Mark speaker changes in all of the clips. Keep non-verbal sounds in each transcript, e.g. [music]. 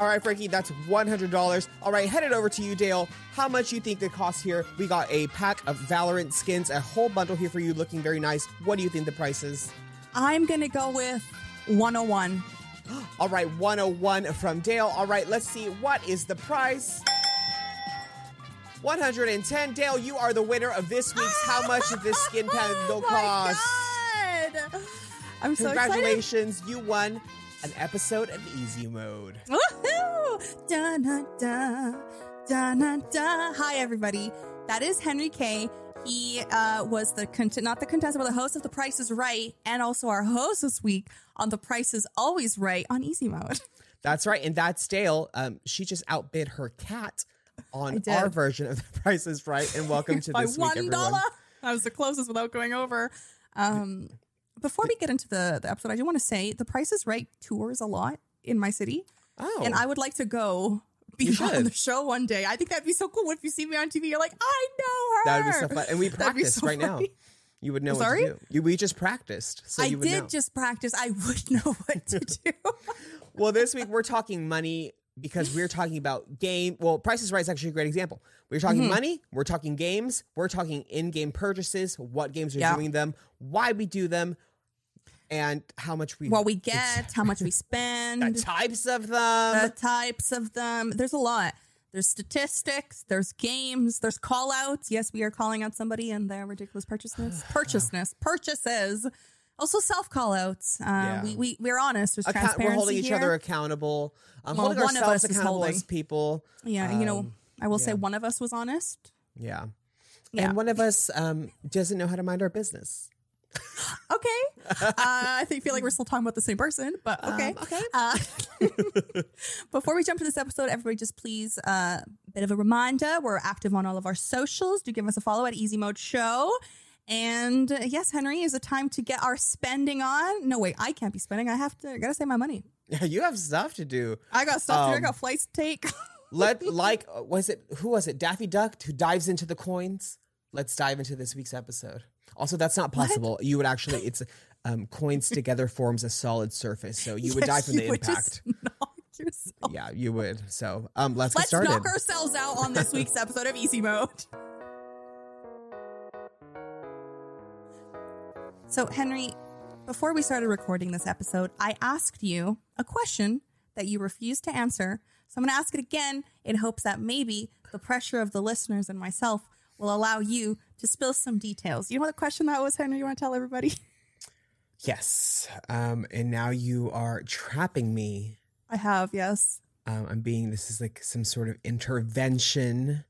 Speaker 1: All right, Frankie, that's $100. All right, head it over to you, Dale. How much you think it costs here? We got a pack of Valorant skins, a whole bundle here for you, looking very nice. What do you think the price is?
Speaker 2: I'm going to go with 101. [gasps]
Speaker 1: All right, 101 from Dale. All right, let's see. What is the price? 110. Dale, you are the winner of this week's How [laughs] Much Did This Skin Bundle
Speaker 2: Oh my
Speaker 1: Cost?
Speaker 2: God. I'm so excited.
Speaker 1: Congratulations, you won an episode of Easy Mode.
Speaker 2: Woohoo! Da, da, da, da, da, da. Hi, everybody. That is Henry K. He uh, was the cont- not the contestant, but the host of The Price is Right, and also our host this week on The Price is Always Right on Easy Mode.
Speaker 1: That's right, and that's Dale. Um, she just outbid her cat on our version of The Price is Right. And welcome [laughs] to
Speaker 2: By
Speaker 1: this week,
Speaker 2: one
Speaker 1: everyone.
Speaker 2: I was the closest without going over. Um, before we get into the, the episode, I do want to say The Price is Right tours a lot in my city.
Speaker 1: Oh,
Speaker 2: and I would like to go be on the show one day. I think that'd be so cool. If you see me on TV? You're like, I know her.
Speaker 1: that would be so fun. And we practiced
Speaker 2: so
Speaker 1: right now. You would know
Speaker 2: Sorry?
Speaker 1: what to do. You, we just practiced, so
Speaker 2: I
Speaker 1: you would
Speaker 2: did
Speaker 1: know.
Speaker 2: just practice. I would know [laughs] what to do. [laughs]
Speaker 1: Well, this week we're talking money because we're talking about game. Well, Price is Right is actually a great example. We're talking
Speaker 2: Mm-hmm.
Speaker 1: money, we're talking games, we're talking in-game purchases, what games are
Speaker 2: Yeah.
Speaker 1: doing them, why we do them, and how much we
Speaker 2: what we get, how much we [laughs] spend,
Speaker 1: the types of them.
Speaker 2: the types of them. There's a lot. There's statistics, there's games, there's call outs. Yes, we are calling out somebody and their ridiculous purchases, [sighs] Purchaseness. Purchases. Also self call outs. Uh,
Speaker 1: Yeah.
Speaker 2: we, we, we're honest. There's
Speaker 1: Account-
Speaker 2: transparency
Speaker 1: we're holding each
Speaker 2: here.
Speaker 1: other accountable. Um,
Speaker 2: Well,
Speaker 1: holding
Speaker 2: one of
Speaker 1: ourselves accountable
Speaker 2: holding.
Speaker 1: as people.
Speaker 2: Yeah, you know,
Speaker 1: Um,
Speaker 2: I will say one of us was honest.
Speaker 1: Yeah.
Speaker 2: Yeah.
Speaker 1: And one of us um, doesn't know how to mind our business.
Speaker 2: Okay. uh, I think feel like we're still talking about the same person, but okay.
Speaker 1: Um, okay.
Speaker 2: Uh, [laughs] before we jump to this episode, everybody just please a uh, bit of a reminder: we're active on all of our socials. Do give us a follow at Easy Mode Show. And uh, yes, Henry, is it time to get our spending on? No, wait, I can't be spending. I have to. I gotta save my money.
Speaker 1: Yeah, you have stuff to do.
Speaker 2: I got stuff to do. I
Speaker 1: Um,
Speaker 2: got flights to take. [laughs]
Speaker 1: Let like uh, was it who was it Daffy Duck who dives into the coins? Let's dive into this week's episode. Also, that's not possible. You would actually it's um, coins together forms a solid surface, so you would die
Speaker 2: Yes,
Speaker 1: from the
Speaker 2: you would just
Speaker 1: impact.
Speaker 2: yourself.
Speaker 1: Yeah, you would. So um, let's, get started.
Speaker 2: Let's knock ourselves out on this week's episode of Easy Mode. So, Henry, before we started recording this episode, I asked you a question that you refused to answer. So, I'm going to ask it again in hopes that maybe the pressure of the listeners and myself will allow you to spill some details. You know what the question that was, Henry? You want to tell everybody? [laughs]
Speaker 1: yes, um, and now you are trapping me.
Speaker 2: I have, yes.
Speaker 1: Um, I'm being this is like some sort of intervention.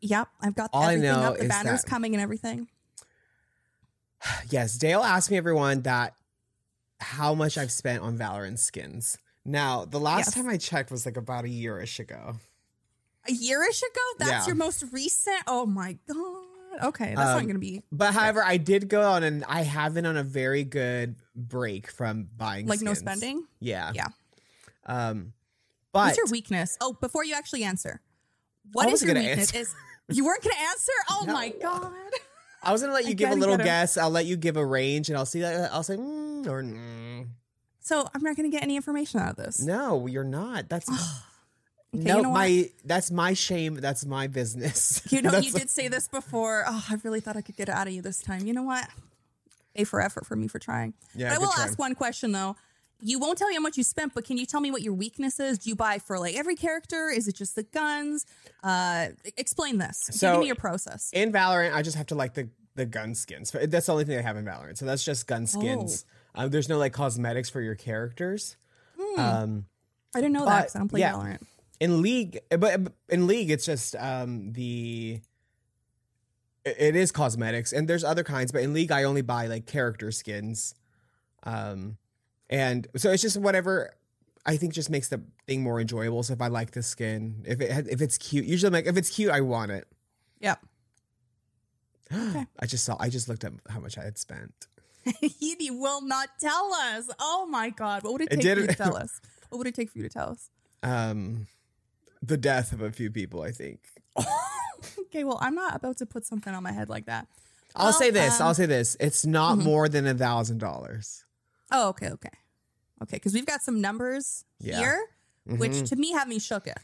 Speaker 2: Yep, I've got
Speaker 1: All I
Speaker 2: everything
Speaker 1: know
Speaker 2: up. The
Speaker 1: is
Speaker 2: banner's
Speaker 1: that-
Speaker 2: coming and everything. [sighs]
Speaker 1: Yes, Dale asked me everyone that how much I've spent on Valorant skins. Now, the last
Speaker 2: Yes.
Speaker 1: time I checked was like about a yearish ago.
Speaker 2: A yearish ago? That's
Speaker 1: Yeah.
Speaker 2: your most recent? Oh my god. Okay, that's not
Speaker 1: Um,
Speaker 2: going to be
Speaker 1: But however, I did go on and I have been on a very good break from buying
Speaker 2: like no spending.
Speaker 1: Yeah.
Speaker 2: Yeah.
Speaker 1: Um but
Speaker 2: What's your weakness? Oh, before you actually answer, what
Speaker 1: I
Speaker 2: is your weakness?
Speaker 1: answer.
Speaker 2: Is you weren't going to answer? [laughs] Oh
Speaker 1: No.
Speaker 2: my god.
Speaker 1: I was gonna let [laughs]
Speaker 2: I
Speaker 1: you give a little guess. I'll let you give a range and I'll see that I'll say mm, or mm.
Speaker 2: So I'm not going to get any information out of this.
Speaker 1: no, you're not. That's [sighs]
Speaker 2: Okay,
Speaker 1: no
Speaker 2: you know
Speaker 1: my that's my shame. That's my business. [laughs]
Speaker 2: You know, you did say this before. Oh, I really thought I could get it out of you this time. You know what? A for effort for me for trying.
Speaker 1: Yeah,
Speaker 2: but I will
Speaker 1: try.
Speaker 2: ask one question though. You won't tell me how much you spent, but can you tell me what your weakness is? Do you buy for like every character? Is it just the guns? Uh, explain this.
Speaker 1: So-
Speaker 2: Give me your process.
Speaker 1: In Valorant, I just have to like the the gun skins. That's the only thing I have in Valorant. So that's just gun skins.
Speaker 2: Oh.
Speaker 1: Um, there's no like cosmetics for your characters. Um,
Speaker 2: I didn't know that because I don't play
Speaker 1: yeah.
Speaker 2: Valorant.
Speaker 1: In League, but in League, it's just um, the. it- It is cosmetics, and there's other kinds, but in League, I only buy like character skins, um, and so it's just whatever I think just makes the thing more enjoyable. So if I like the skin, if it if it's cute, usually I'm like if it's cute, I want it.
Speaker 2: Yep. [gasps] Okay.
Speaker 1: I just saw. I just looked up how much I had spent. [laughs]
Speaker 2: he will not tell us. Oh my god. What would it
Speaker 1: It
Speaker 2: take for you to tell [laughs] us? What would it take for you to tell us?
Speaker 1: Um, the death of a few people. I think. [laughs]
Speaker 2: Okay, well, I'm not about to put something on my head like that.
Speaker 1: I'll
Speaker 2: Well,
Speaker 1: say this.
Speaker 2: um,
Speaker 1: I'll say this. It's not
Speaker 2: mhm.
Speaker 1: more than a thousand dollars.
Speaker 2: Oh, okay, okay. Okay, because we've got some numbers
Speaker 1: Yeah.
Speaker 2: here. which to me have me shooketh.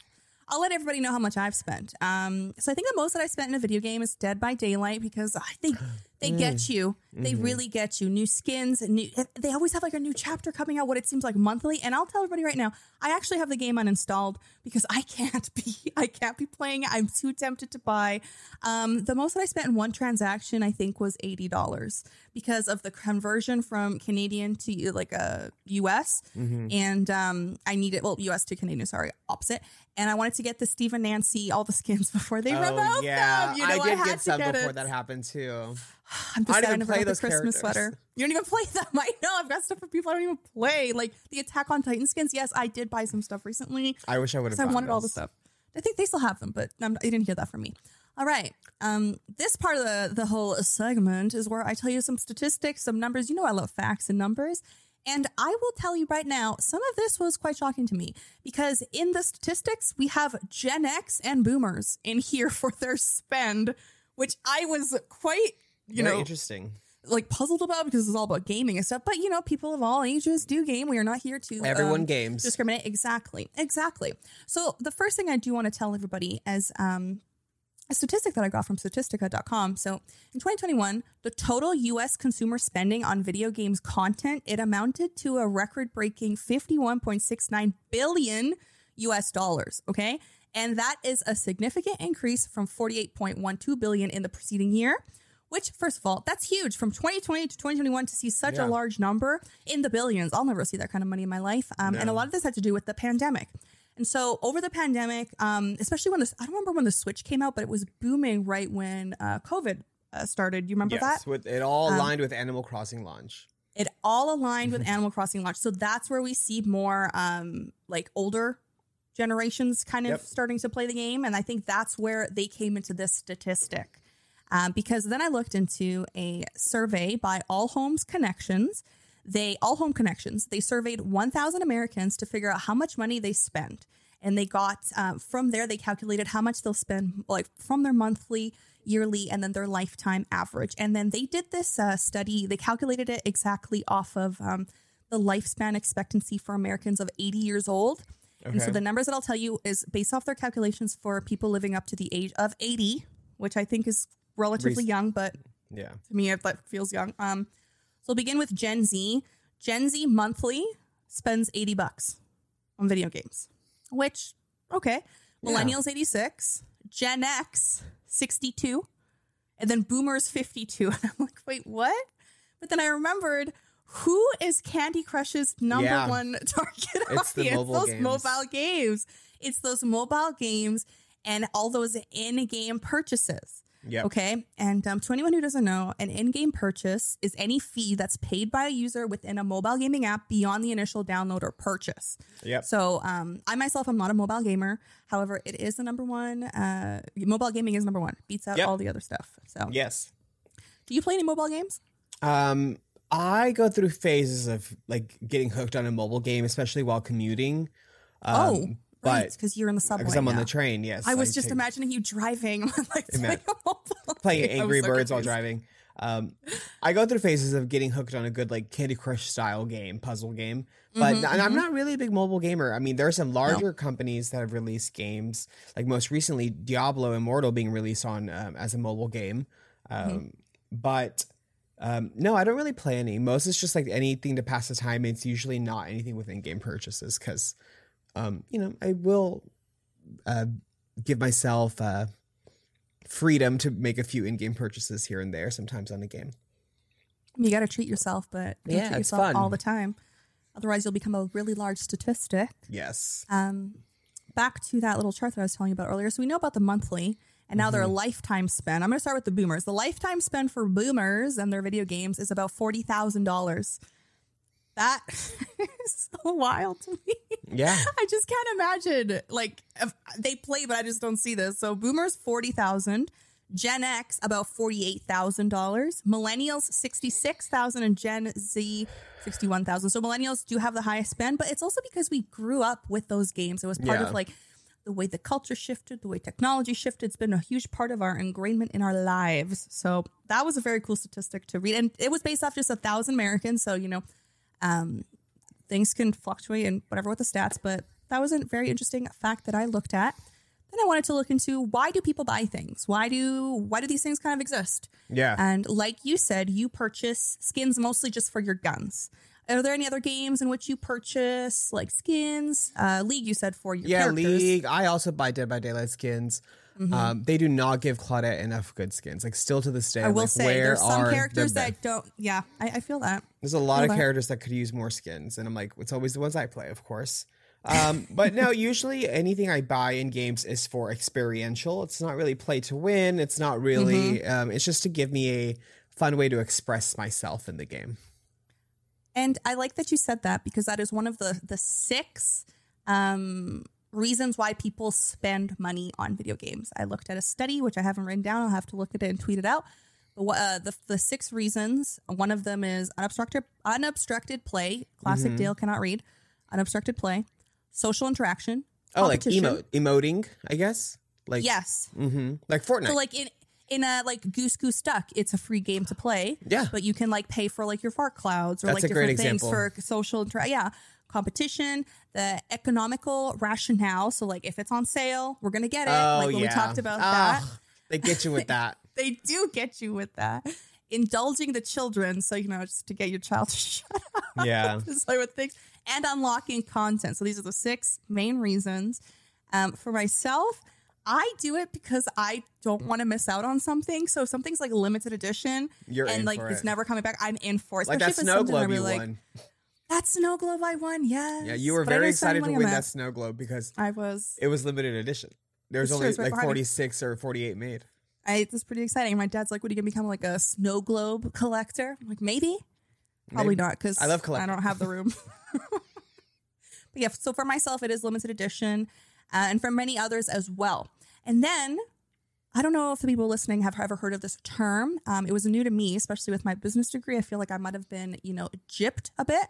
Speaker 2: I'll let everybody know how much I've spent. Um, so I think the most that I spent in a video game is Dead by Daylight because I think [gasps] [gasps] [gasps] they mm. get you. They mm-hmm. really get you. New skins, new. They always have like a new chapter coming out. What it seems like monthly. And I'll tell everybody right now, I actually have the game uninstalled because I can't [laughs] be. I can't be playing. it. I'm too tempted to buy. Um, the most that I spent in one transaction, I think, was eighty dollars because of the conversion from Canadian to uh, like uh, a US, mm-hmm. and um, I needed well US to Canadian. Sorry, opposite. And I wanted to get the Steve and Nancy all the skins [laughs] before they
Speaker 1: Oh
Speaker 2: out.
Speaker 1: yeah,
Speaker 2: them. You know,
Speaker 1: I did
Speaker 2: had
Speaker 1: get some
Speaker 2: get
Speaker 1: before
Speaker 2: it.
Speaker 1: that happened too. [sighs]
Speaker 2: I'm just
Speaker 1: I
Speaker 2: sad
Speaker 1: don't even play
Speaker 2: the
Speaker 1: those
Speaker 2: Christmas
Speaker 1: characters.
Speaker 2: sweater. You don't even play [laughs] them. I know. I've got stuff for people I don't even play. Like the Attack on Titan skins. Yes, I did buy some stuff recently.
Speaker 1: I wish I would have.
Speaker 2: I wanted all the stuff. I think they still have them, but I'm, you didn't hear that from me. All right. Um, this part of the, the whole segment is where I tell you some statistics, some numbers. You know, I love facts and numbers. And I will tell you right now, some of this was quite shocking to me because in the statistics, we have Gen X and boomers in here [laughs] for their spend, which I was quite, you
Speaker 1: Very
Speaker 2: know,
Speaker 1: interesting.
Speaker 2: like puzzled about because it's all about gaming and stuff. But you know, people of all ages do game. We are not here to
Speaker 1: Everyone
Speaker 2: um,
Speaker 1: games.
Speaker 2: discriminate. Exactly, exactly. So the first thing I do want to tell everybody is um, a statistic that I got from Statistica.com. So in 2021, the total U.S. consumer spending on video games content it amounted to a record-breaking 51.69 billion U.S. dollars. Okay. And that is a significant increase from 48.12 billion in the preceding year. Which, first of all, that's huge. From 2020 to 2021 to see such
Speaker 1: Yeah.
Speaker 2: a large number in the billions. I'll never see that kind of money in my life. Um, And a lot of this had to do with the pandemic. And so over the pandemic, um, especially when this, I don't remember when the Switch came out, but it was booming right when uh, COVID uh, started. You remember
Speaker 1: Yes,
Speaker 2: that? Um,
Speaker 1: with it all aligned with Animal Crossing launch.
Speaker 2: It all aligned with [laughs] Animal Crossing launch. So that's where we see more um, like older generations kind of
Speaker 1: Yep.
Speaker 2: starting to play the game. And I think that's where they came into this statistic. Um, because then I looked into a survey by All Homes Connections. They All Home Connections. They surveyed 1,000 Americans to figure out how much money they spent, and they got um, from there they calculated how much they'll spend, like from their monthly, yearly, and then their lifetime average. And then they did this uh, study. They calculated it exactly off of um, the lifespan expectancy for Americans of 80 years old. And so the numbers that I'll tell you is based off their calculations for people living up to the age of 80, which I think is relatively
Speaker 1: Rec-
Speaker 2: young, but
Speaker 1: Yeah.
Speaker 2: to me it that feels young. Um, so we'll begin with Gen Z. Gen Z monthly spends 80 bucks on video games, which okay.
Speaker 1: Yeah.
Speaker 2: Millennials 86, Gen X 62, and then Boomers 52. [laughs] And I'm like, wait, what? But then I remembered who is Candy Crush's number
Speaker 1: Yeah.
Speaker 2: one [laughs] target
Speaker 1: It's the
Speaker 2: audience?
Speaker 1: mobile
Speaker 2: those
Speaker 1: games.
Speaker 2: mobile games. It's those mobile games and all those in-game purchases.
Speaker 1: Yep.
Speaker 2: Okay. And um, to anyone who doesn't know, an in game purchase is any fee that's paid by a user within a mobile gaming app beyond the initial download or purchase.
Speaker 1: Yep.
Speaker 2: So um, I myself am not a mobile gamer. However, it is the number one. Uh, mobile gaming is number one, beats out
Speaker 1: Yep.
Speaker 2: all the other stuff. So
Speaker 1: Yes.
Speaker 2: do you play any mobile games?
Speaker 1: Um, I go through phases of like getting hooked on a mobile game, especially while commuting. Um,
Speaker 2: oh, right.
Speaker 1: but
Speaker 2: Because you're in the subway.
Speaker 1: because I'm on
Speaker 2: now.
Speaker 1: the train, yes.
Speaker 2: I was just
Speaker 1: take-
Speaker 2: imagining you driving, [laughs] like
Speaker 1: Ima- [laughs]
Speaker 2: playing, a mobile
Speaker 1: playing
Speaker 2: game. I
Speaker 1: Angry
Speaker 2: so
Speaker 1: Birds while driving. Um, I go through phases of getting hooked on a good like Candy Crush style game, puzzle game. But
Speaker 2: Mhm,
Speaker 1: and I'm
Speaker 2: mhm.
Speaker 1: not really a big mobile gamer. I mean, there are some larger companies that have released games, like most recently Diablo Immortal being released on um, as a mobile game. Um,
Speaker 2: Mm-hmm.
Speaker 1: But um, no, I don't really play any. Most is just like anything to pass the time. It's usually not anything with in-game purchases because, um, you know, I will uh, give myself uh, freedom to make a few in-game purchases here and there, sometimes on a game.
Speaker 2: You got to treat yourself, but don't
Speaker 1: Yeah,
Speaker 2: treat
Speaker 1: it's
Speaker 2: yourself
Speaker 1: fun.
Speaker 2: all the time. Otherwise, you'll become a really large statistic.
Speaker 1: Yes.
Speaker 2: Um, back to that little chart that I was telling you about earlier. So we know about the monthly, and now their lifetime spend. I'm going to start with the boomers. The lifetime spend for boomers and their video games is about forty thousand dollars. That [laughs] is so wild to me.
Speaker 1: Yeah. [laughs]
Speaker 2: I just can't imagine. Like if they play, but I just don't see this. So boomers forty thousand, Gen X about forty eight thousand dollars, millennials sixty six thousand, and Gen Z sixty one thousand. So millennials do have the highest spend, but it's also because we grew up with those games. It was part
Speaker 1: Yeah.
Speaker 2: of like the way the culture shifted, the way technology shifted. It's been a huge part of our ingrainment in our lives. So that was a very cool statistic to read, and it was based off just a thousand Americans. So you know, um, things can fluctuate and whatever with the stats, but that was a very interesting fact that I looked at. Then I wanted to look into why do people buy things? Why do why do these things kind of exist?
Speaker 1: Yeah.
Speaker 2: And like you said, you purchase skins mostly just for your guns. Are there any other games in which you purchase like skins? Uh, League, you said for your
Speaker 1: yeah,
Speaker 2: characters.
Speaker 1: League. I also buy Dead by Daylight skins. Um, they do not give Claudette enough good skins. Like still to this day,
Speaker 2: I will
Speaker 1: like,
Speaker 2: say there's some characters that don't. Yeah, I, I feel that.
Speaker 1: There's a lot of
Speaker 2: that.
Speaker 1: characters that could use more skins, and I'm like, it's always the ones I play, of course. Um, but no, [laughs] usually anything I buy in games is for experiential. It's not really play to win. It's not really.
Speaker 2: Mm-hmm.
Speaker 1: Um, it's just to give me a fun way to express myself in the game.
Speaker 2: And I like that you said that because that is one of the the six um, reasons why people spend money on video games. I looked at a study which I haven't written down. I'll have to look at it and tweet it out. Uh, the the six reasons. One of them is unobstructed unobstructed play. Classic
Speaker 1: Mm-hmm.
Speaker 2: Dale cannot read. Unobstructed play, social interaction.
Speaker 1: Oh, like emote, emoting, I guess. Like
Speaker 2: Yes.
Speaker 1: Mm-hmm. like Fortnite.
Speaker 2: So like in in a like Goose Goose Duck, it's a free game to play.
Speaker 1: Yeah.
Speaker 2: But you can like pay for like your fart clouds or
Speaker 1: That's
Speaker 2: like different things for social interaction. yeah. Competition, the economical rationale. So like if it's on sale, we're gonna get it.
Speaker 1: oh
Speaker 2: like when
Speaker 1: yeah,
Speaker 2: we talked about
Speaker 1: Ugh,
Speaker 2: that.
Speaker 1: They get you with [laughs] that.
Speaker 2: They do get you with that. Indulging the children, so you know, just to get your child [laughs] to shut up.
Speaker 1: yeah. [laughs]
Speaker 2: Play with things and unlocking content. So these are the six main reasons. Um, for myself, I do it because I don't want to miss out on something. So if something's like limited edition
Speaker 1: You're
Speaker 2: and like it's never coming back, I'm in for it.
Speaker 1: Like
Speaker 2: Especially
Speaker 1: that
Speaker 2: if it's
Speaker 1: snow globe
Speaker 2: really like.
Speaker 1: won.
Speaker 2: That snow globe I won, yes.
Speaker 1: Yeah, you were
Speaker 2: But
Speaker 1: very excited to win that snow globe because
Speaker 2: I was.
Speaker 1: it was limited edition. There's
Speaker 2: It's
Speaker 1: only
Speaker 2: it's
Speaker 1: like 46 or 48 made.
Speaker 2: I, it was pretty exciting. My dad's like, "What are you gonna become like a snow globe collector?" I'm like, maybe, probably
Speaker 1: Maybe.
Speaker 2: not, because
Speaker 1: I love collecting.
Speaker 2: I don't have the room. [laughs] [laughs] but yeah, so for myself, it is limited edition, uh, and for many others as well. And then I don't know if the people listening have ever heard of this term. Um, it was new to me, especially with my business degree. I feel like I might have been, you know, gypped a bit.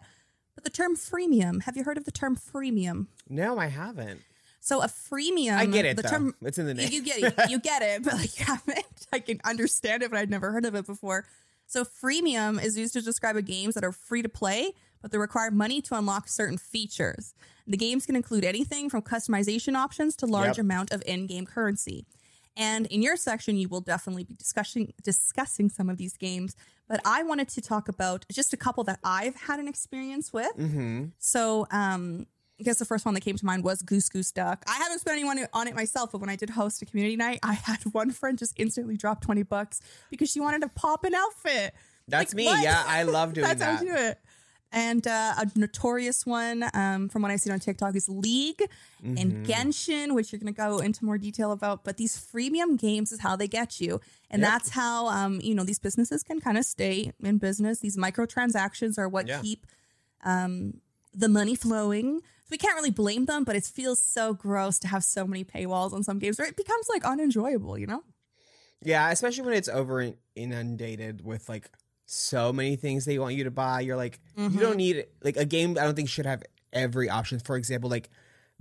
Speaker 2: But the term freemium. Have you heard of the term freemium?
Speaker 1: No, I haven't.
Speaker 2: So a freemium.
Speaker 1: I get it
Speaker 2: The
Speaker 1: though.
Speaker 2: term
Speaker 1: it's in the
Speaker 2: you,
Speaker 1: name.
Speaker 2: you get it. You get it, but like [laughs] you haven't. I can understand it, but I'd never heard of it before. So freemium is used to describe a games that are free to play, but they require money to unlock certain features. The games can include anything from customization options to large
Speaker 1: Yep.
Speaker 2: amount of in-game currency. And in your section, you will definitely be discussing discussing some of these games. But I wanted to talk about just a couple that I've had an experience with.
Speaker 1: mm-hmm.
Speaker 2: So, um, I guess the first one that came to mind was Goose Goose Duck. I haven't spent any money on it myself, but when I did host a community night, I had [laughs] one friend just instantly drop 20 bucks because she wanted to pop an outfit.
Speaker 1: That's
Speaker 2: Like,
Speaker 1: me.
Speaker 2: what?
Speaker 1: Yeah, I love [laughs] doing
Speaker 2: That's
Speaker 1: that.
Speaker 2: how you do it. And uh, a notorious one um, from what I've seen on TikTok is League
Speaker 1: Mm-hmm.
Speaker 2: and Genshin, which you're going to go into more detail about. But these freemium games is how they get you. And
Speaker 1: Yep.
Speaker 2: that's how, um, you know, these businesses can kind of stay in business. These microtransactions are what
Speaker 1: Yeah.
Speaker 2: keep um, the money flowing. So we can't really blame them, but it feels so gross to have so many paywalls on some games where it becomes like unenjoyable, you know?
Speaker 1: Yeah, especially when it's over inundated with like so many things they want you to buy. You're like,
Speaker 2: Mm-hmm.
Speaker 1: you don't need like a game. I don't think should have every option. For example, like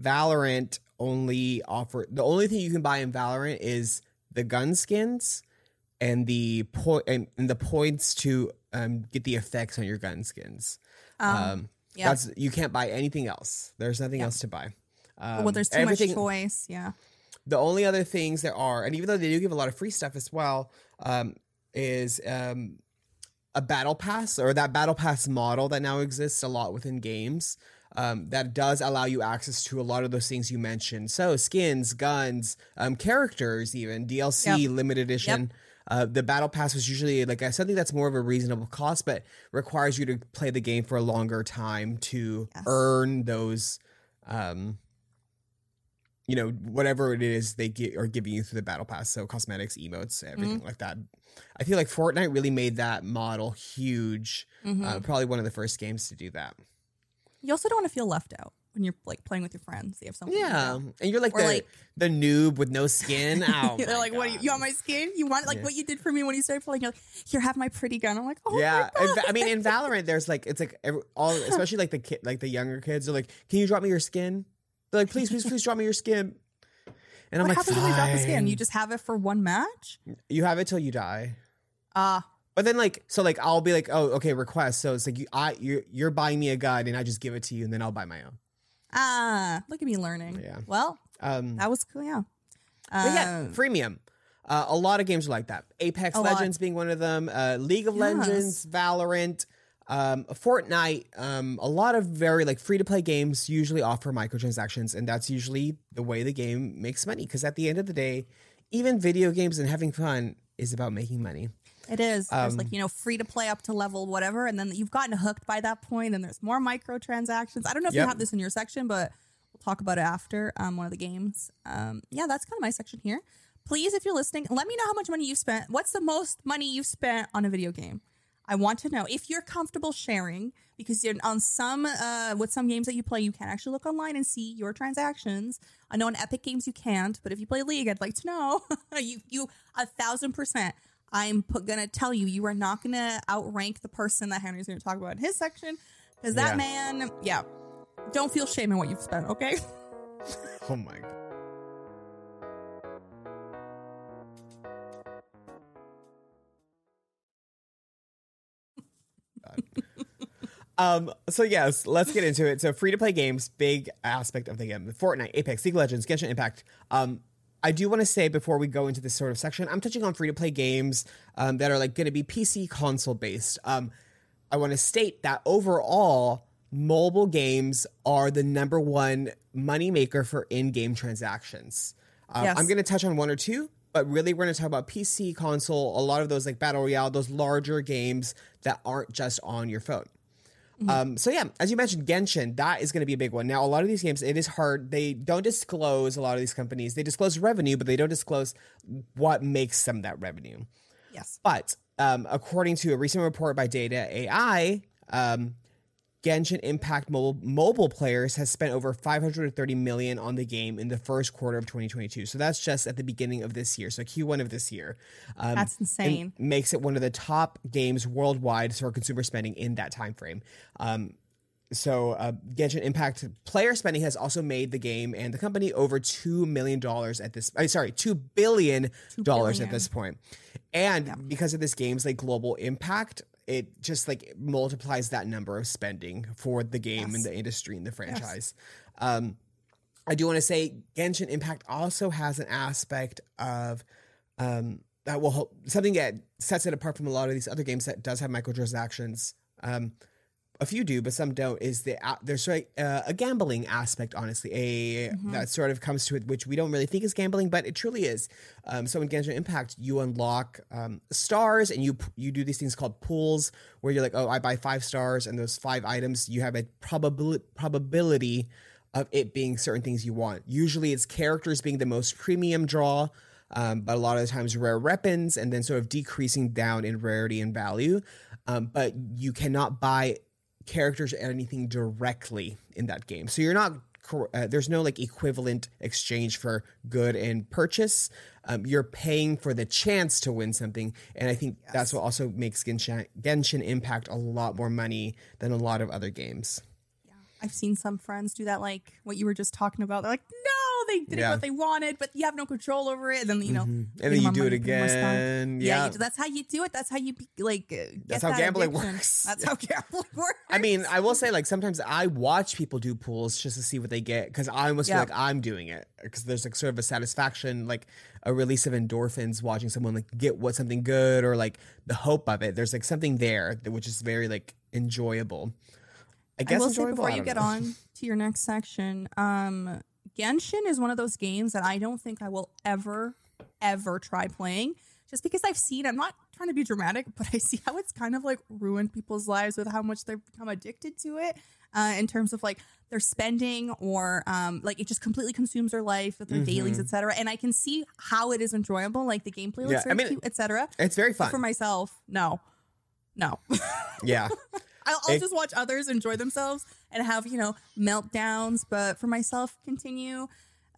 Speaker 1: Valorant only offer the only thing you can buy in Valorant is the gun skins and the point and, and the points to um, get the effects on your gun skins.
Speaker 2: Um,
Speaker 1: Um,
Speaker 2: yeah.
Speaker 1: that's you can't buy anything else. There's nothing
Speaker 2: Yeah.
Speaker 1: else to buy. Um,
Speaker 2: well, there's too much choice. Yeah.
Speaker 1: the only other things there are, and even though they do give a lot of free stuff as well, um, is um, a battle pass or that battle pass model that now exists a lot within games. Um, that does allow you access to a lot of those things you mentioned. So skins, guns, um, characters, even DLC,
Speaker 2: Yep.
Speaker 1: limited edition. Uh, the battle pass was usually like uh, something that's more of a reasonable cost, but requires you to play the game for a longer time to
Speaker 2: Yes.
Speaker 1: earn those um, you know whatever it is they get are giving you through the battle pass so cosmetics emotes everything like that i feel like fortnite really made that model huge
Speaker 2: Mhm.
Speaker 1: uh, probably one of the first games to do that
Speaker 2: you also don't want to feel left out when you're like playing with your friends. you have something.
Speaker 1: yeah and you're like
Speaker 2: Or,
Speaker 1: the
Speaker 2: like-
Speaker 1: the noob with no skin [laughs] oh
Speaker 2: They're like, "What? do You,
Speaker 1: God.
Speaker 2: you want my skin? You want like
Speaker 1: Yeah.
Speaker 2: what you did for me when you started playing? You're like, here, have my pretty gun." I'm like, "Oh
Speaker 1: yeah,
Speaker 2: god!"
Speaker 1: I mean, in [laughs] Valorant, there's like it's like every, all, [laughs] especially like the kid, like the younger kids are like, "Can you drop me your skin?" They're like, "Please, please, please, drop me your skin." And I'm
Speaker 2: what
Speaker 1: like,
Speaker 2: happens when you drop the skin?
Speaker 1: "Fine."
Speaker 2: You just have it for one match.
Speaker 1: you have it till you die.
Speaker 2: Ah,
Speaker 1: But then like so like I'll be like, oh okay, request. So it's like you I you're you're buying me a gun and I just give it to you and then I'll buy my own.
Speaker 2: Ah, look at me learning.
Speaker 1: Yeah.
Speaker 2: Well,
Speaker 1: Um,
Speaker 2: that was cool. Yeah.
Speaker 1: but yeah,
Speaker 2: Uh,
Speaker 1: freemium. Uh, a lot of games are like that. Apex
Speaker 2: A lot.
Speaker 1: Legends being one of them. Uh, League of
Speaker 2: Yes.
Speaker 1: Legends, Valorant, um, Fortnite. Um, a lot of very like free to play games usually offer microtransactions, and that's usually the way the game makes money. Because at the end of the day, even video games and having fun is about making money.
Speaker 2: It is. There's
Speaker 1: Um,
Speaker 2: like, you know, free to play up to level whatever. And then you've gotten hooked by that point and there's more microtransactions. I don't know if you have this in your section, but we'll talk about it after um, one of the games. Um, yeah, that's kind of my section here. Please, if you're listening, let me know how much money you've spent. What's the most money you've spent on a video game? I want to know if you're comfortable sharing because you're on some uh, with some games that you play, you can actually look online and see your transactions. I know on Epic Games you can't, but if you play League, I'd like to know. [laughs] you you a thousand percent. I'm put, gonna tell you, you are not gonna outrank the person that Henry's gonna talk about in his section because that
Speaker 1: Yeah.
Speaker 2: man, yeah, don't feel shame in what you've spent. Okay. [laughs]
Speaker 1: Oh my god. [laughs] Um, so yes, let's get into it. So free to play games, big aspect of the game. Fortnite, Apex, League of Legends, Genshin Impact. Um, I do want to say before we go into this sort of section, I'm touching on free to play games um, that are like going to be PC console based. Um, I want to state that overall, mobile games are the number one moneymaker for in-game transactions. Um,
Speaker 2: Yes.
Speaker 1: I'm going to touch on one or two, but really we're going to talk about PC, console, a lot of those like battle royale, those larger games that aren't just on your phone. Um, so yeah, as you mentioned, Genshin, that is going to be a big one. Now, a lot of these games, it is hard. They don't disclose a lot of these companies. They disclose revenue, but they don't disclose what makes them that revenue.
Speaker 2: yes.
Speaker 1: But um, according to a recent report by Data AI, um, Genshin Impact mobile, mobile players has spent over 530 million on the game in the first quarter of 2022. So that's just at the beginning of this year. So Q1 of this year. Um,
Speaker 2: That's insane.
Speaker 1: makes it one of the top games worldwide for consumer spending in that time frame. Um, so uh, Genshin Impact player spending has also made the game and the company over two million dollars at this. Sorry, two billion dollars at this point. And because of this game's like global impact, it just like multiplies that number of spending for the game
Speaker 2: Yes.
Speaker 1: and the industry and the franchise. Um, I do want to say Genshin Impact also has an aspect of um, that will help something that sets it apart from a lot of these other games that does have microtransactions. Um, a few do, but some don't. Is the uh, there's of, uh, a gambling aspect, honestly, a that sort of comes to it, which we don't really think is gambling, but it truly is. Um, so in Genshin Impact, you unlock um, stars, and you you do these things called pools, where you're like, oh, I buy five stars, and those five items, you have a probability probability of it being certain things you want. Usually, it's characters being the most premium draw. Um, but a lot of the times rare weapons and then sort of decreasing down in rarity and value. Um, but you cannot buy characters or anything directly in that game. So you're not uh, there's no like equivalent exchange for good and purchase. Um, you're paying for the chance to win something, and I think that's what also makes Genshin, Genshin Impact a lot more money than a lot of other games.
Speaker 2: Yeah, I've seen some friends do that, like what you were just talking about. They're like, no, they did
Speaker 1: Yeah.
Speaker 2: what they wanted, but you have no control over it. And then, you know,
Speaker 1: And then you do it
Speaker 2: money, pay more stuff.
Speaker 1: again.
Speaker 2: Yeah,
Speaker 1: Yeah.
Speaker 2: you do- that's how you do it. That's how you be, like. Uh,
Speaker 1: That's how
Speaker 2: that
Speaker 1: gambling
Speaker 2: addiction.
Speaker 1: works. [laughs]
Speaker 2: That's how gambling [laughs] works.
Speaker 1: I mean, I will say, like, sometimes I watch people do pools just to see what they get because I almost feel like I'm doing it because there's like sort of a satisfaction, like a release of endorphins watching someone like get what something good or like the hope of it. There's like something there that, which is very like enjoyable. I
Speaker 2: I
Speaker 1: guess
Speaker 2: will say before
Speaker 1: I
Speaker 2: you
Speaker 1: don't
Speaker 2: get on to your next section, um, Genshin is one of those games that I don't think I will ever, ever try playing. Just because I've seen, I'm not trying to be dramatic, [laughs] but I see how it's kind of like ruined people's lives with how much they've become addicted to it. Uh, in terms of like their spending or um, like it just completely consumes their life with their dailies, etc. And I can see how it is enjoyable. Like the gameplay looks
Speaker 1: Yeah, I
Speaker 2: very
Speaker 1: mean,
Speaker 2: cute, etc.
Speaker 1: It's very
Speaker 2: But
Speaker 1: fun.
Speaker 2: for myself, no, no. [laughs]
Speaker 1: yeah.
Speaker 2: I'll, I'll
Speaker 1: It-
Speaker 2: just watch others enjoy themselves and have you know meltdowns. But for myself, continue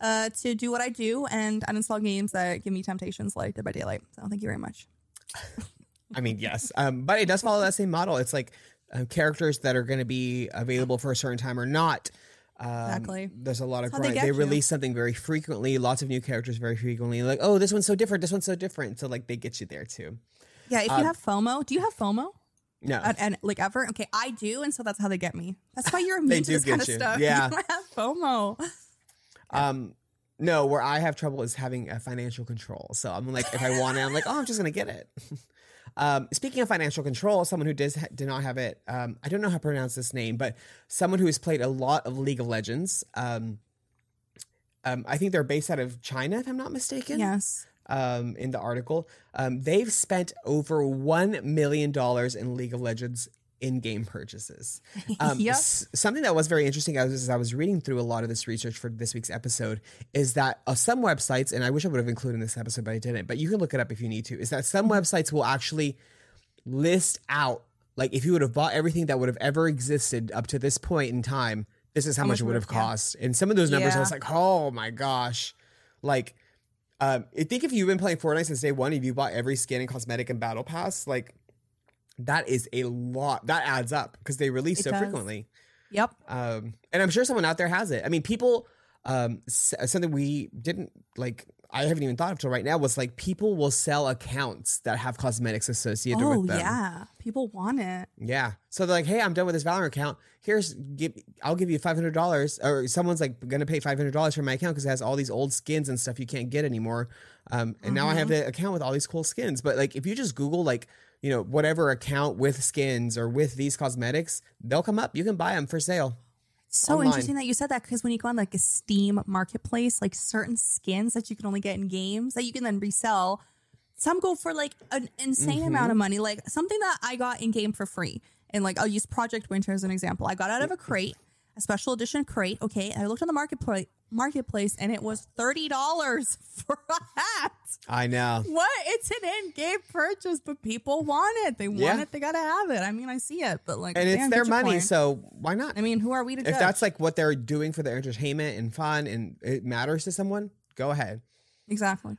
Speaker 2: uh, to do what I do and uninstall games that give me temptations like Dead by Daylight. So thank you very much. [laughs]
Speaker 1: I mean, yes, um, but it does follow that same model. It's like um, characters that are going to be available for a certain time or not. Um,
Speaker 2: Exactly.
Speaker 1: There's a lot of
Speaker 2: they
Speaker 1: grind. They, release something very frequently. Lots of new characters very frequently. Like, oh, this one's so different. This one's so different. So like they get you there too.
Speaker 2: Yeah, if you
Speaker 1: Um,
Speaker 2: have FOMO, do you have FOMO?
Speaker 1: No.
Speaker 2: and, and like ever. Okay, I do, and so that's how they get me. That's why you're [laughs] immune
Speaker 1: They
Speaker 2: to
Speaker 1: do
Speaker 2: this kind
Speaker 1: get
Speaker 2: of
Speaker 1: you.
Speaker 2: stuff. [laughs]
Speaker 1: Yeah.
Speaker 2: you have FOMO.
Speaker 1: Um, no, where I have trouble is having a financial control. So I'm like, if I want it, I'm like, oh, I'm just gonna get it. [laughs] um, speaking of financial control, someone who does did not have it, um, I don't know how to pronounce this name, but someone who has played a lot of League of Legends. Um, um, I think they're based out of China, if I'm not mistaken.
Speaker 2: Yes.
Speaker 1: Um, in the article, um, they've spent over one million dollars in League of Legends in-game purchases. [laughs] Um,
Speaker 2: Yep.
Speaker 1: s- something that was very interesting as, as I was reading through a lot of this research for this week's episode is that uh, some websites, and I wish I would have included in this episode, but I didn't. But you can look it up if you need to. Is that some
Speaker 2: Mm-hmm.
Speaker 1: websites will actually list out like if you would have bought everything that would have ever existed up to this point in time, this is how, much, it would have
Speaker 2: yeah.
Speaker 1: cost. And some of those numbers, I was like, oh my gosh, like. Um, I think if you've been playing Fortnite since day one, if you bought every skin and cosmetic and battle pass, like that is a lot. That adds up because they release
Speaker 2: It
Speaker 1: so
Speaker 2: does.
Speaker 1: frequently.
Speaker 2: Yep.
Speaker 1: Um, and I'm sure someone out there has it. I mean, people. Um, something we didn't like. I haven't even thought of till right now was like people will sell accounts that have cosmetics associated
Speaker 2: Oh
Speaker 1: with them.
Speaker 2: yeah, people want it.
Speaker 1: Yeah. So they're like, hey, I'm done with this Valorant account. Here's give I'll give you five hundred dollars. Or someone's like gonna pay five hundred dollars for my account because it has all these old skins and stuff you can't get anymore. Um, and now I have the account with all these cool skins. But like if you just Google like, you know, whatever account with skins or with these cosmetics, they'll come up. You can buy them for sale.
Speaker 2: So
Speaker 1: Online.
Speaker 2: interesting that you said that because when you go on like a Steam marketplace, like certain skins that you can only get in games that you can then resell, some go for like an insane amount of mm-hmm. money. Like something that I got in game for free. And like I'll use Project Winter as an example. I got out of a crate, a special edition crate. Okay. I looked on the marketplace marketplace and it was $30 [laughs] for a hat.
Speaker 1: I know.
Speaker 2: What? It's an in-game purchase, but people want it. They want
Speaker 1: Yeah.
Speaker 2: it. They gotta have it. I mean, I see it, but like,
Speaker 1: And it's their money,
Speaker 2: point.
Speaker 1: so why not?
Speaker 2: I mean, who are we to
Speaker 1: if
Speaker 2: judge?
Speaker 1: that's like what they're doing for their entertainment and fun and it matters to someone, go ahead.
Speaker 2: exactly.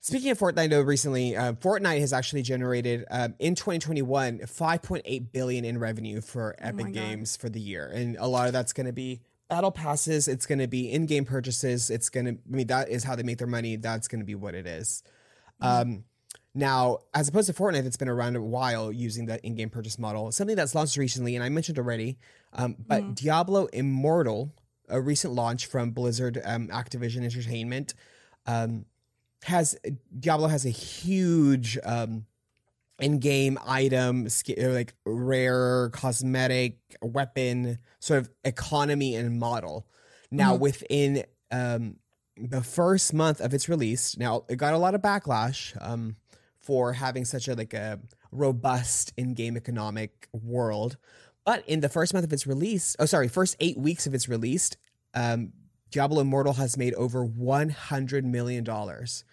Speaker 1: Speaking of Fortnite, though, recently, uh, Fortnite has actually generated um, in 2021 5.8 billion in revenue for
Speaker 2: Oh
Speaker 1: Epic
Speaker 2: God.
Speaker 1: Games for the year, and a lot of that's going to be battle passes. It's going to be in-game purchases. It's going to, I mean, that is how they make their money. That's going to be what it is.
Speaker 2: Mm-hmm.
Speaker 1: Um, now, as opposed to Fortnite, that's been around a while using the in-game purchase model, something that's launched recently, and I mentioned already, um, but
Speaker 2: Mm-hmm.
Speaker 1: Diablo Immortal, a recent launch from Blizzard um, Activision Entertainment, um, has Diablo has a huge um, in-game item, uh, like rare cosmetic weapon sort of economy and model. Now,
Speaker 2: Mhm.
Speaker 1: within um, the first month of its release, now it got a lot of backlash um, for having such a like a robust in-game economic world. But in the first month of its release, oh sorry, first eight weeks of its release, um, Diablo Immortal has made over one hundred million dollars.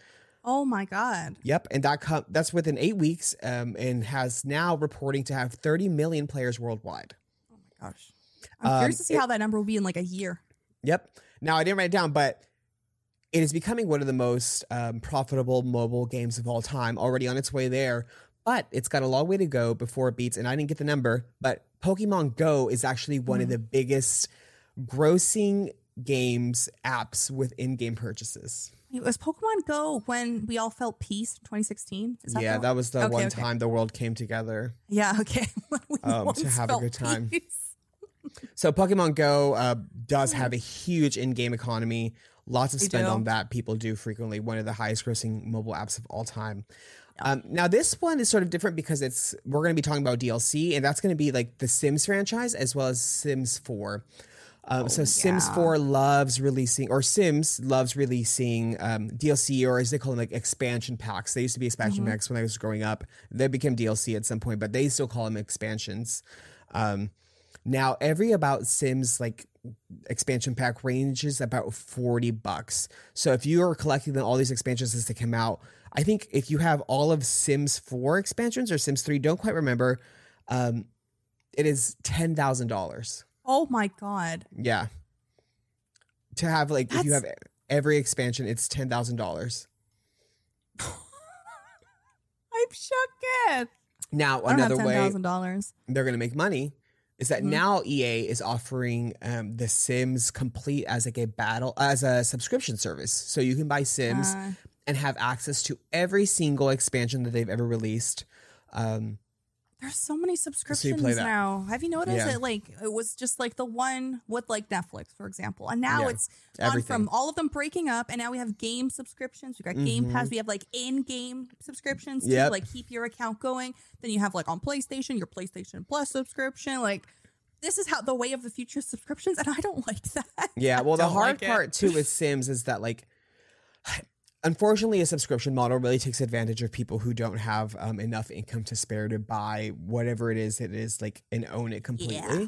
Speaker 2: Oh my god.
Speaker 1: Yep, and that com- that's within eight weeks, um, and has now reporting to have 30 million players worldwide.
Speaker 2: Oh my gosh. I'm
Speaker 1: Um,
Speaker 2: curious to see
Speaker 1: it-
Speaker 2: how that number will be in like a year.
Speaker 1: Yep. Now I didn't write it down, but it is becoming one of the most um, profitable mobile games of all time. Already on its way there, but it's got a long way to go before it beats. And I didn't get the number, but Pokemon Go is actually one of the biggest grossing games apps with in-game purchases.
Speaker 2: It was Pokemon Go when we all felt peace in 2016. Is
Speaker 1: yeah, that was the
Speaker 2: Okay,
Speaker 1: one
Speaker 2: okay.
Speaker 1: time the world came together.
Speaker 2: Yeah, okay. [laughs]
Speaker 1: Um, to have a good time. So Pokemon Go uh, does [laughs] have a huge in-game economy. Lots of spend on that. People do frequently. One of the highest-grossing mobile apps of all time. Um, now this one is sort of different because it's we're going to be talking about DLC, and that's going to be like the Sims franchise as well as Sims Four. Um, so Sims
Speaker 2: yeah.
Speaker 1: 4 loves releasing, or Sims loves releasing um, DLC, or as they call them, like expansion packs. They used to be expansion packs when I was growing up. They became DLC at some point, but they still call them expansions. Um, now, every about Sims like expansion pack ranges about 40 bucks. So if you are collecting all these expansions as they come out, I think if you have all of Sims 4 expansions or Sims 3, don't quite remember, um, it is $10,000.
Speaker 2: Oh my god.
Speaker 1: Yeah. To have like if you have every expansion, it's ten thousand dollars. [laughs]
Speaker 2: I'm shook.
Speaker 1: Now
Speaker 2: I don't have
Speaker 1: another way
Speaker 2: thousand dollars.
Speaker 1: they're gonna make money is that
Speaker 2: Mhm.
Speaker 1: now EA is offering um, the Sims complete as like a battle as a subscription service. So you can buy Sims
Speaker 2: Uh,
Speaker 1: and have access to every single expansion that they've ever released. Um,
Speaker 2: There's so many subscriptions
Speaker 1: that.
Speaker 2: now. Have you noticed
Speaker 1: Yeah.
Speaker 2: that? Like it was just like the one with like Netflix, for example, and now
Speaker 1: Yeah.
Speaker 2: it's gone
Speaker 1: Everything.
Speaker 2: from all of them breaking up, and now we have game subscriptions. We got Game
Speaker 1: Mhm.
Speaker 2: Pass. We have like in-game subscriptions to like keep your account going. Then you have like on PlayStation your PlayStation Plus subscription. Like this is how the way of the future subscriptions, and I don't [laughs] like that.
Speaker 1: Yeah, well, the hard
Speaker 2: like
Speaker 1: part too with [laughs] Sims is that like, unfortunately, a subscription model really takes advantage of people who don't have um, enough income to spare to buy whatever it is that is like and own it completely. Yeah.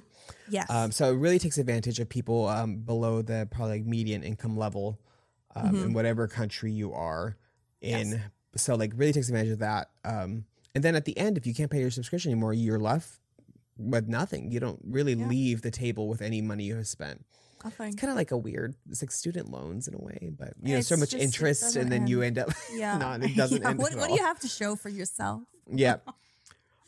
Speaker 2: Yes.
Speaker 1: Um, so it really takes advantage of people um, below the probably like median income level um,
Speaker 2: Mhm.
Speaker 1: in whatever country you are in.
Speaker 2: Yes.
Speaker 1: So like really takes advantage of that. Um, and then at the end, if you can't pay your subscription anymore, you're left with nothing. You don't really
Speaker 2: Yeah.
Speaker 1: leave the table with any money you have spent.
Speaker 2: Nothing.
Speaker 1: It's kind of like a weird. It's like student loans in a way, but you know, so much
Speaker 2: just- it
Speaker 1: interest,
Speaker 2: doesn't
Speaker 1: and then you
Speaker 2: end.
Speaker 1: up. [laughs]
Speaker 2: Yeah.
Speaker 1: not, it [laughs] doesn't
Speaker 2: Yeah,
Speaker 1: end.
Speaker 2: What,
Speaker 1: at
Speaker 2: what do
Speaker 1: all.
Speaker 2: you have to show for yourself?
Speaker 1: Yeah. [laughs]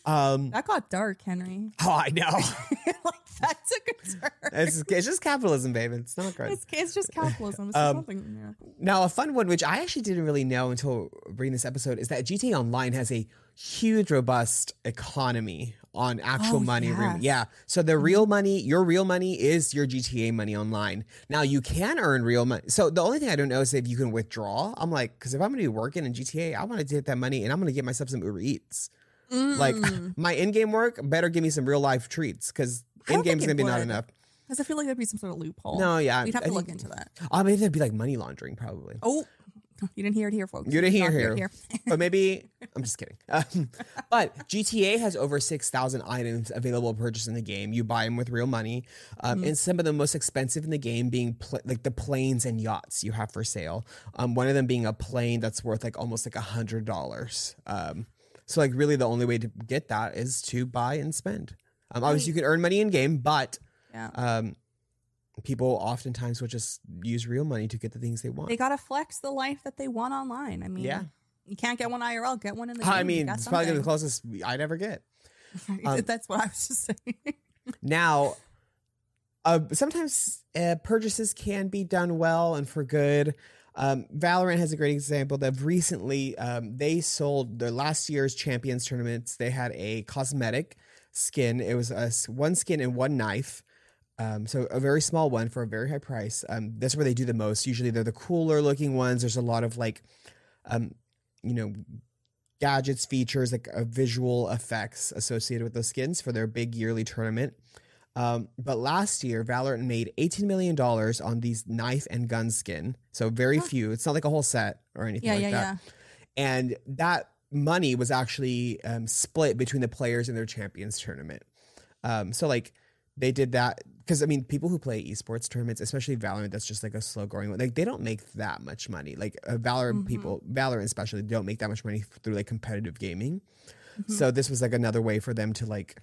Speaker 1: Um.
Speaker 2: That got dark, Henry.
Speaker 1: Oh, I know.
Speaker 2: like that's a concern.
Speaker 1: it's, it's just capitalism, babe. It's not good.
Speaker 2: It's, it's just capitalism. It's
Speaker 1: Um,
Speaker 2: something. Yeah.
Speaker 1: Now, a fun one, which I actually didn't really know until reading this episode, is that GTA Online has a huge, robust economy on actual
Speaker 2: Oh,
Speaker 1: money. room.
Speaker 2: Mm-hmm.
Speaker 1: Yeah. So the real money, your real money is your GTA money online. Now, you can earn real money. So the only thing I don't know is if you can withdraw. I'm like, because if I'm going to be working in GTA, I want to take that money and I'm going to get myself some Uber Eats. Like,
Speaker 2: Mm.
Speaker 1: my in game work better give me some real life treats because in game's
Speaker 2: think
Speaker 1: going to
Speaker 2: it
Speaker 1: be not enough.
Speaker 2: Because I feel like there'd be some sort of loophole.
Speaker 1: No, yeah.
Speaker 2: We'd have
Speaker 1: I
Speaker 2: to look into that.
Speaker 1: I mean, that'd be like money laundering, probably.
Speaker 2: Oh, you didn't hear it here, folks.
Speaker 1: You didn't hear it here. but maybe [laughs] I'm just kidding. Um, but GTA has over six thousand items available to purchase in the game. You buy them with real money, um,
Speaker 2: Mm-hmm.
Speaker 1: and some of the most expensive in the game being pl- like the planes and yachts you have for sale. Um, one of them being a plane that's worth like almost like a hundred dollars. Um, so like really the only way to get that is to buy and spend. Um, obviously you can earn money in game, but
Speaker 2: Yeah.
Speaker 1: People oftentimes will just use real money to get the things they want.
Speaker 2: They gotta flex the life that they want online. I mean,
Speaker 1: Yeah.
Speaker 2: you can't get one IRL. Get one in the. Game.
Speaker 1: I mean,
Speaker 2: got
Speaker 1: it's probably the closest I'd ever get. [laughs] um,
Speaker 2: That's what I was just saying. [laughs]
Speaker 1: Now, uh, sometimes uh, purchases can be done well and for good. Um, Valorant has a great example that recently um, they sold their last year's champions tournaments. They had a cosmetic skin. It was a one skin and one knife. Um, so a very small one for a very high price. Um, that's where they do the most. Usually they're the cooler looking ones. There's a lot of like, um, you know, gadgets, features, like uh, visual effects associated with those skins for their big yearly tournament. Um, but last year, Valorant made $18 million on these knife and gun skin. So very few. It's not like a whole set or anything
Speaker 2: Yeah,
Speaker 1: like
Speaker 2: yeah,
Speaker 1: that.
Speaker 2: yeah.
Speaker 1: And that money was actually um, split between the players in their champions tournament. Um, so like they did that because I mean, people who play esports tournaments, especially Valorant, that's just like a slow growing one. Like they don't make that much money. Like uh, Valorant
Speaker 2: Mhm.
Speaker 1: people, Valorant especially, don't make that much money through like competitive gaming.
Speaker 2: Mhm.
Speaker 1: So this was like another way for them to like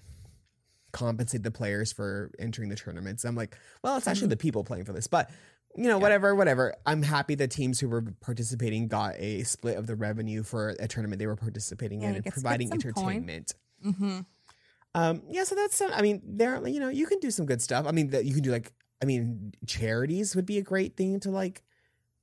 Speaker 1: compensate the players for entering the tournaments. I'm like, well, it's actually the people playing for this, but you know,
Speaker 2: Yeah.
Speaker 1: whatever, whatever. I'm happy the teams who were participating got a split of the revenue for a tournament they were participating
Speaker 2: Yeah,
Speaker 1: in and providing entertainment.
Speaker 2: Mm-hmm.
Speaker 1: Um, yeah, so that's I mean, there, you know, you can do some good stuff. I mean, that you can do like, I mean, charities would be a great thing to like.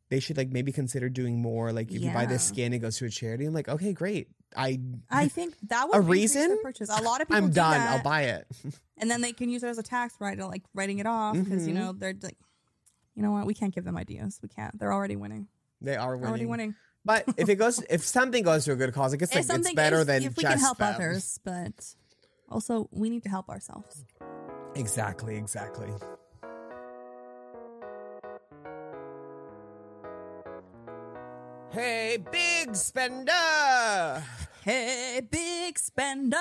Speaker 1: They should like maybe consider doing more. Like if you buy this skin, it goes to a charity. I'm like, okay, great. I,
Speaker 2: I [laughs] think that would
Speaker 1: A reason?
Speaker 2: purchase. A lot of people
Speaker 1: I'm
Speaker 2: do
Speaker 1: done.
Speaker 2: that,
Speaker 1: I'll buy it. [laughs]
Speaker 2: and then they can use it as a tax write like writing it off because you
Speaker 1: Mhm.
Speaker 2: know they're like, you know what, we can't give them ideas. We can't. They're already winning.
Speaker 1: They are winning.
Speaker 2: Already winning.
Speaker 1: But if it goes, if something goes to a good cause, I guess [laughs] like, it's better than
Speaker 2: if we
Speaker 1: just
Speaker 2: can help
Speaker 1: them.
Speaker 2: others, but also we need to help ourselves.
Speaker 1: Exactly, exactly. Hey, big spender!
Speaker 2: Hey, big spender.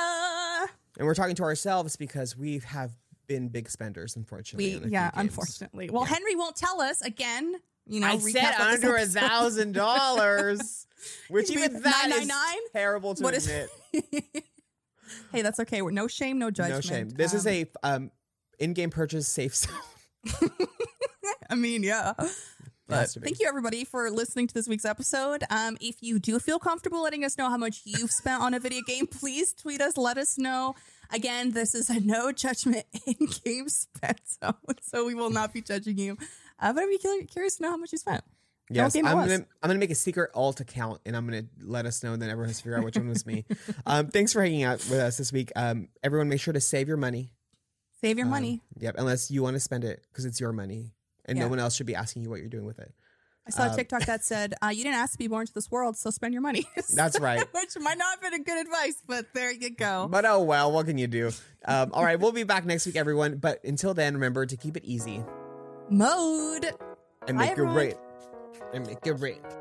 Speaker 1: And we're talking to ourselves because we have been big spenders, unfortunately.
Speaker 2: We
Speaker 1: in a few
Speaker 2: yeah, unfortunately. Well, Henry won't tell us again. You know,
Speaker 1: I said under a thousand dollars, [laughs] which even that is
Speaker 2: 999?
Speaker 1: terrible to
Speaker 2: What is-
Speaker 1: admit. [laughs] [laughs]
Speaker 2: hey, that's okay. We're no shame, no judgment.
Speaker 1: no shame. This is
Speaker 2: Um,
Speaker 1: a um, in-game purchase safe zone. [laughs] [laughs]
Speaker 2: I mean, yeah.
Speaker 1: It has to be.
Speaker 2: Thank you, everybody, for listening to this week's episode. Um, if you do feel comfortable letting us know how much you've spent on a video game, please tweet us. Let us know. Again, this is a no judgment in game spent zone, so we will not be judging you. Uh, but I'd be curious to know how much you spent.
Speaker 1: Yes, I'm gonna I'm gonna make a secret alt account and I'm gonna let us know and then everyone has to figure out which one was me. Um, thanks for hanging out with us this week. Um, everyone, make sure to save your money.
Speaker 2: Save your
Speaker 1: Um,
Speaker 2: money.
Speaker 1: Yep, unless you want to spend it because it's your money and
Speaker 2: Yeah.
Speaker 1: no one else should be asking you what you're doing with it.
Speaker 2: I saw a
Speaker 1: um,
Speaker 2: TikTok that [laughs] said, uh, "You didn't ask to be born to this world, so spend your money." [laughs]
Speaker 1: That's right. [laughs]
Speaker 2: Which might not have been a good advice, but there you go.
Speaker 1: But oh well, what can you do? Um, all right, we'll be back next week, everyone. But until then, remember to keep it easy
Speaker 2: Mode.
Speaker 1: and
Speaker 2: Bye,
Speaker 1: make it
Speaker 2: everyone.
Speaker 1: right. And make it right.